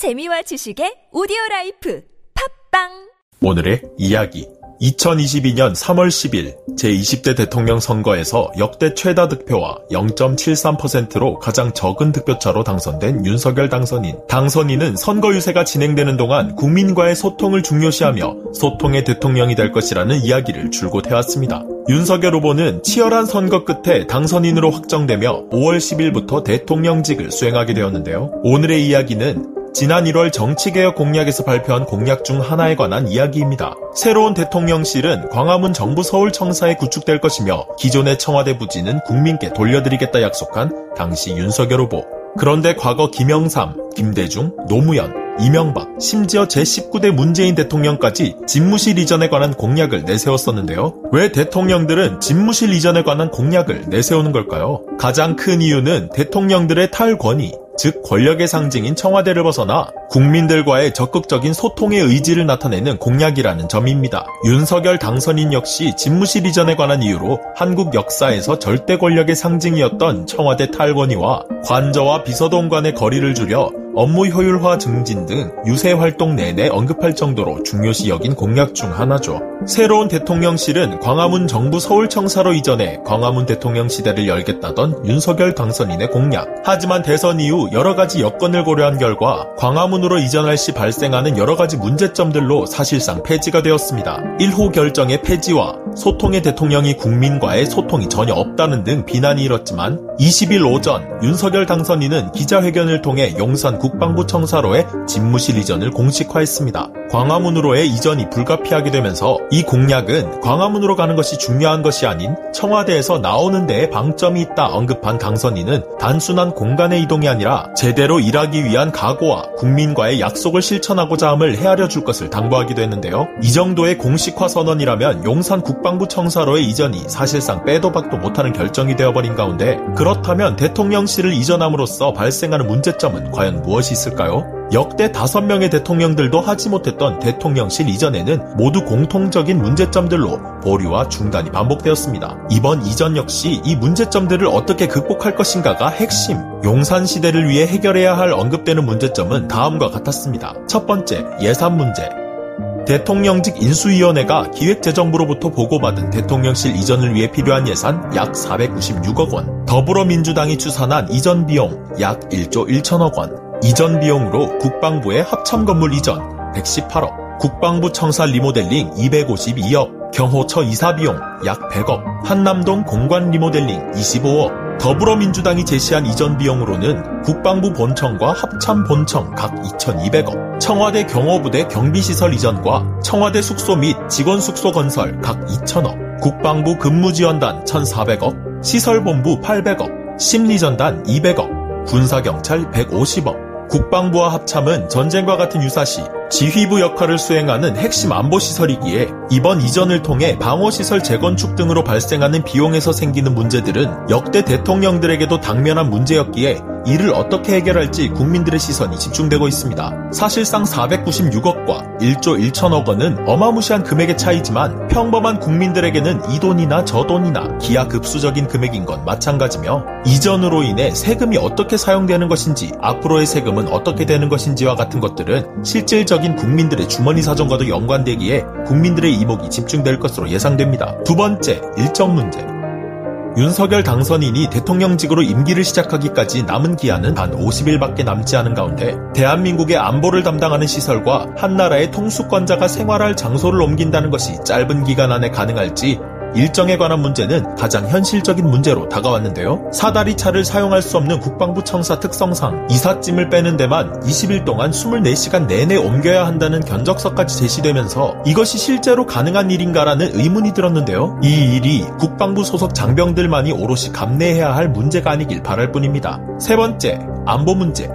재미와 지식의 오디오 life 팟빵 오늘의 이야기 2022년 3월 10일 제20대 대통령 선거에서 역대 최다 득표와 0.73%로 가장 적은 득표차로 당선된 윤석열 당선인. 당선인은 선거 유세가 진행되는 동안 국민과의 소통을 중요시하며 소통의 대통령이 될 것이라는 이야기를 줄곧 해왔습니다. 윤석열 후보는 치열한 선거 끝에 당선인으로 확정되며 5월 10일부터 대통령직을 수행하게 되었는데요. 오늘의 이야기는 지난 1월 정치개혁 공약에서 발표한 공약 중 하나에 관한 이야기입니다. 새로운 대통령실은 광화문 정부 서울청사에 구축될 것이며 기존의 청와대 부지는 국민께 돌려드리겠다 약속한 당시 윤석열 후보. 그런데 과거 김영삼, 김대중, 노무현, 이명박, 심지어 제19대 문재인 대통령까지 집무실 이전에 관한 공약을 내세웠었는데요. 왜 대통령들은 집무실 이전에 관한 공약을 내세우는 걸까요? 가장 큰 이유는 대통령들의 탈권위, 즉 권력의 상징인 청와대를 벗어나 국민들과의 적극적인 소통의 의지를 나타내는 공약이라는 점입니다. 윤석열 당선인 역시 집무실 이전에 관한 이유로 한국 역사에서 절대 권력의 상징이었던 청와대 탈권위와 관저와 비서동 간의 거리를 줄여 업무 효율화 증진 등 유세 활동 내내 언급할 정도로 중요시 여긴 공약 중 하나죠. 새로운 대통령실은 광화문 정부 서울청사로 이전해 광화문 대통령 시대를 열겠다던 윤석열 당선인의 공약. 하지만 대선 이후 여러 가지 여건을 고려한 결과 광화문으로 이전할 시 발생하는 여러 가지 문제점들로 사실상 폐지가 되었습니다. 1호 결정의 폐지와 소통의 대통령이 국민과의 소통이 전혀 없다는 등 비난이 일었지만 20일 오전 윤석열 당선인은 기자회견을 통해 용산 국방부 청사로의 집무실 이전을 공식화했습니다. 광화문으로의 이전이 불가피하게 되면서 이 공약은 광화문으로 가는 것이 중요한 것이 아닌 청와대에서 나오는 데에 방점이 있다 언급한 당선인은 단순한 공간의 이동이 아니라 제대로 일하기 위한 각오와 국민과의 약속을 실천하고자 함을 헤아려 줄 것을 당부하기도 했는데요. 이 정도의 공식화 선언이라면 용산 국방부 청사로의 이전이 사실상 빼도 박도 못하는 결정이 되어버린 가운데 그렇다면 대통령실을 이전함으로써 발생하는 문제점은 과연 무엇 이 있을까요? 역대 5명의 대통령들도 하지 못했던 대통령실 이전에는 모두 공통적인 문제점들로 보류와 중단이 반복되었습니다. 이번 이전 역시 이 문제점들을 어떻게 극복할 것인가가 핵심. 용산 시대를 위해 해결해야 할 언급되는 문제점은 다음과 같았습니다. 첫 번째, 예산 문제. 대통령직 인수위원회가 기획재정부로부터 보고받은 대통령실 이전을 위해 필요한 예산 약 496억 원, 더불어민주당이 추산한 이전 비용 약 1조 1천억 원, 이전 비용으로 국방부의 합참 건물 이전 118억, 국방부 청사 리모델링 252억, 경호처 이사 비용 약 100억, 한남동 공관 리모델링 25억, 더불어민주당이 제시한 이전 비용으로는 국방부 본청과 합참 본청 각 2,200억, 청와대 경호부대 경비시설 이전과 청와대 숙소 및 직원 숙소 건설 각 2,000억, 국방부 근무지원단 1,400억, 시설본부 800억, 심리전단 200억, 군사경찰 150억, 국방부와 합참은 전쟁과 같은 유사시 지휘부 역할을 수행하는 핵심 안보시설이기에 이번 이전을 통해 방어시설 재건축 등으로 발생하는 비용에서 생기는 문제들은 역대 대통령들에게도 당면한 문제였기에 이를 어떻게 해결할지 국민들의 시선이 집중되고 있습니다. 사실상 496억과 1조 1천억 원은 어마무시한 금액의 차이지만 평범한 국민들에게는 이 돈이나 저 돈이나 기하급수적인 금액인 건 마찬가지며 이전으로 인해 세금이 어떻게 사용되는 것인지 앞으로의 세금은 어떻게 되는 것인지와 같은 것들은 실질적 인 국민들의 주머니 사정과도 연관되기에 국민들의 이목이 집중될 것으로 예상됩니다. 두 번째, 일정 문제. 윤석열 당선인이 대통령직으로 임기를 시작하기까지 남은 기한은 단 50일밖에 남지 않은 가운데 대한민국의 안보를 담당하는 시설과 한 나라의 통수권자가 생활할 장소를 옮긴다는 것이 짧은 기간 안에 가능할지 일정에 관한 문제는 가장 현실적인 문제로 다가왔는데요. 사다리 차를 사용할 수 없는 국방부 청사 특성상 이삿짐을 빼는 데만 20일 동안 24시간 내내 옮겨야 한다는 견적서까지 제시되면서 이것이 실제로 가능한 일인가라는 의문이 들었는데요. 이 일이 국방부 소속 장병들만이 오롯이 감내해야 할 문제가 아니길 바랄 뿐입니다. 세 번째, 안보 문제.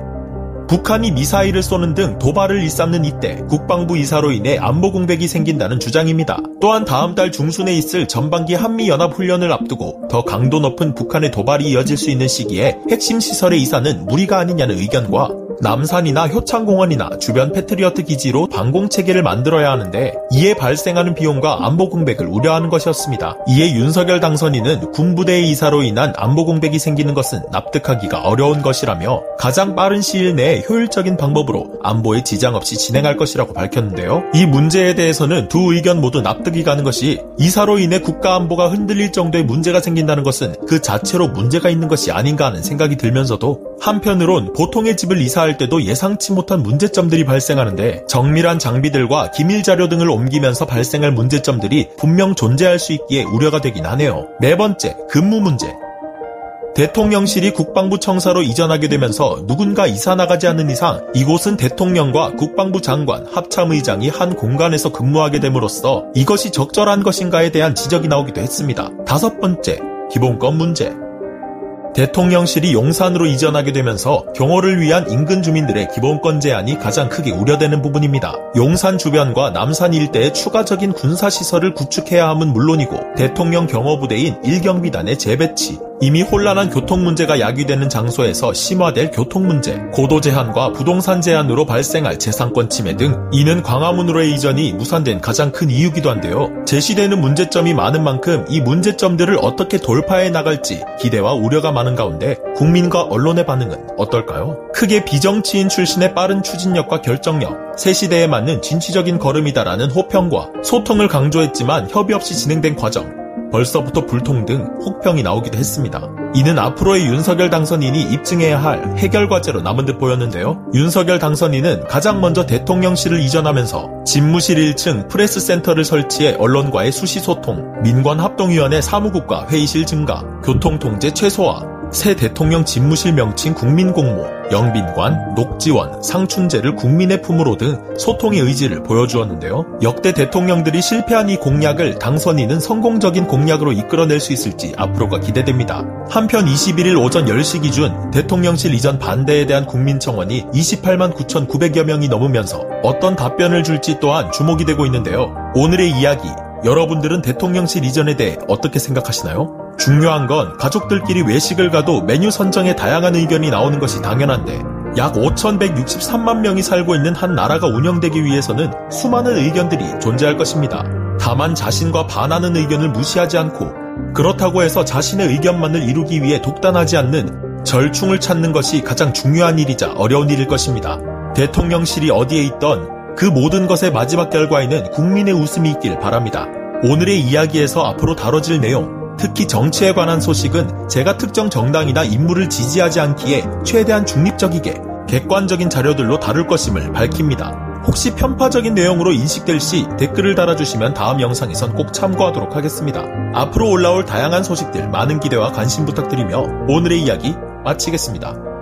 북한이 미사일을 쏘는 등 도발을 일삼는 이때 국방부 이사로 인해 안보 공백이 생긴다는 주장입니다. 또한 다음 달 중순에 있을 전반기 한미연합훈련을 앞두고 더 강도 높은 북한의 도발이 이어질 수 있는 시기에 핵심 시설의 이사는 무리가 아니냐는 의견과 남산이나 효창공원이나 주변 패트리어트 기지로 방공 체계를 만들어야 하는데 이에 발생하는 비용과 안보 공백을 우려하는 것이었습니다. 이에 윤석열 당선인은 군부대의 이사로 인한 안보 공백이 생기는 것은 납득하기가 어려운 것이라며 가장 빠른 시일 내에 효율적인 방법으로 안보에 지장 없이 진행할 것이라고 밝혔는데요. 이 문제에 대해서는 두 의견 모두 납득이 가는 것이 이사로 인해 국가 안보가 흔들릴 정도의 문제가 생긴다는 것은 그 자체로 문제가 있는 것이 아닌가 하는 생각이 들면서도 한편으론 보통의 집을 이사할 때도 예상치 못한 문제점들이 발생하는데 정밀한 장비들과 기밀 자료 등을 옮기면서 발생할 문제점들이 분명 존재할 수 있기에 우려가 되긴 하네요. 네 번째, 근무 문제. 대통령실이 국방부 청사로 이전하게 되면서 누군가 이사 나가지 않는 이상 이곳은 대통령과 국방부 장관, 합참의장이 한 공간에서 근무하게 됨으로써 이것이 적절한 것인가에 대한 지적이 나오기도 했습니다. 다섯 번째, 기본권 문제. 대통령실이 용산으로 이전하게 되면서 경호를 위한 인근 주민들의 기본권 제한이 가장 크게 우려되는 부분입니다. 용산 주변과 남산 일대에 추가적인 군사시설을 구축해야 함은 물론이고 대통령 경호부대인 일경비단의 재배치, 이미 혼란한 교통 문제가 야기되는 장소에서 심화될 교통 문제, 고도 제한과 부동산 제한으로 발생할 재산권 침해 등 이는 광화문으로의 이전이 무산된 가장 큰 이유기도 한데요. 제시되는 문제점이 많은 만큼 이 문제점들을 어떻게 돌파해 나갈지 기대와 우려가 많은 가운데 국민과 언론의 반응은 어떨까요? 크게 비정치인 출신의 빠른 추진력과 결정력, 새 시대에 맞는 진취적인 걸음이다라는 호평과 소통을 강조했지만 협의 없이 진행된 과정, 벌써부터 불통 등 혹평이 나오기도 했습니다. 이는 앞으로의 윤석열 당선인이 입증해야 할 해결 과제로 남은 듯 보였는데요. 윤석열 당선인은 가장 먼저 대통령실을 이전하면서 집무실 1층 프레스 센터를 설치해 언론과의 수시 소통, 민관 합동위원회 사무국과 회의실 증가, 교통 통제 최소화, 새 대통령 집무실 명칭 국민공모, 영빈관, 녹지원, 상춘재를 국민의 품으로 등 소통의 의지를 보여주었는데요. 역대 대통령들이 실패한 이 공약을 당선인은 성공적인 공약으로 이끌어낼 수 있을지 앞으로가 기대됩니다. 한편 21일 오전 10시 기준 대통령실 이전 반대에 대한 국민청원이 28만 9,900여 명이 넘으면서 어떤 답변을 줄지 또한 주목이 되고 있는데요. 오늘의 이야기, 여러분들은 대통령실 이전에 대해 어떻게 생각하시나요? 중요한 건 가족들끼리 외식을 가도 메뉴 선정에 다양한 의견이 나오는 것이 당연한데 약 5,163만 명이 살고 있는 한 나라가 운영되기 위해서는 수많은 의견들이 존재할 것입니다. 다만 자신과 반하는 의견을 무시하지 않고 그렇다고 해서 자신의 의견만을 이루기 위해 독단하지 않는 절충을 찾는 것이 가장 중요한 일이자 어려운 일일 것입니다. 대통령실이 어디에 있던 그 모든 것의 마지막 결과에는 국민의 웃음이 있길 바랍니다. 오늘의 이야기에서 앞으로 다뤄질 내용, 특히 정치에 관한 소식은 제가 특정 정당이나 인물을 지지하지 않기에 최대한 중립적이게 객관적인 자료들로 다룰 것임을 밝힙니다. 혹시 편파적인 내용으로 인식될 시 댓글을 달아주시면 다음 영상에선 꼭 참고하도록 하겠습니다. 앞으로 올라올 다양한 소식들 많은 기대와 관심 부탁드리며 오늘의 이야기 마치겠습니다.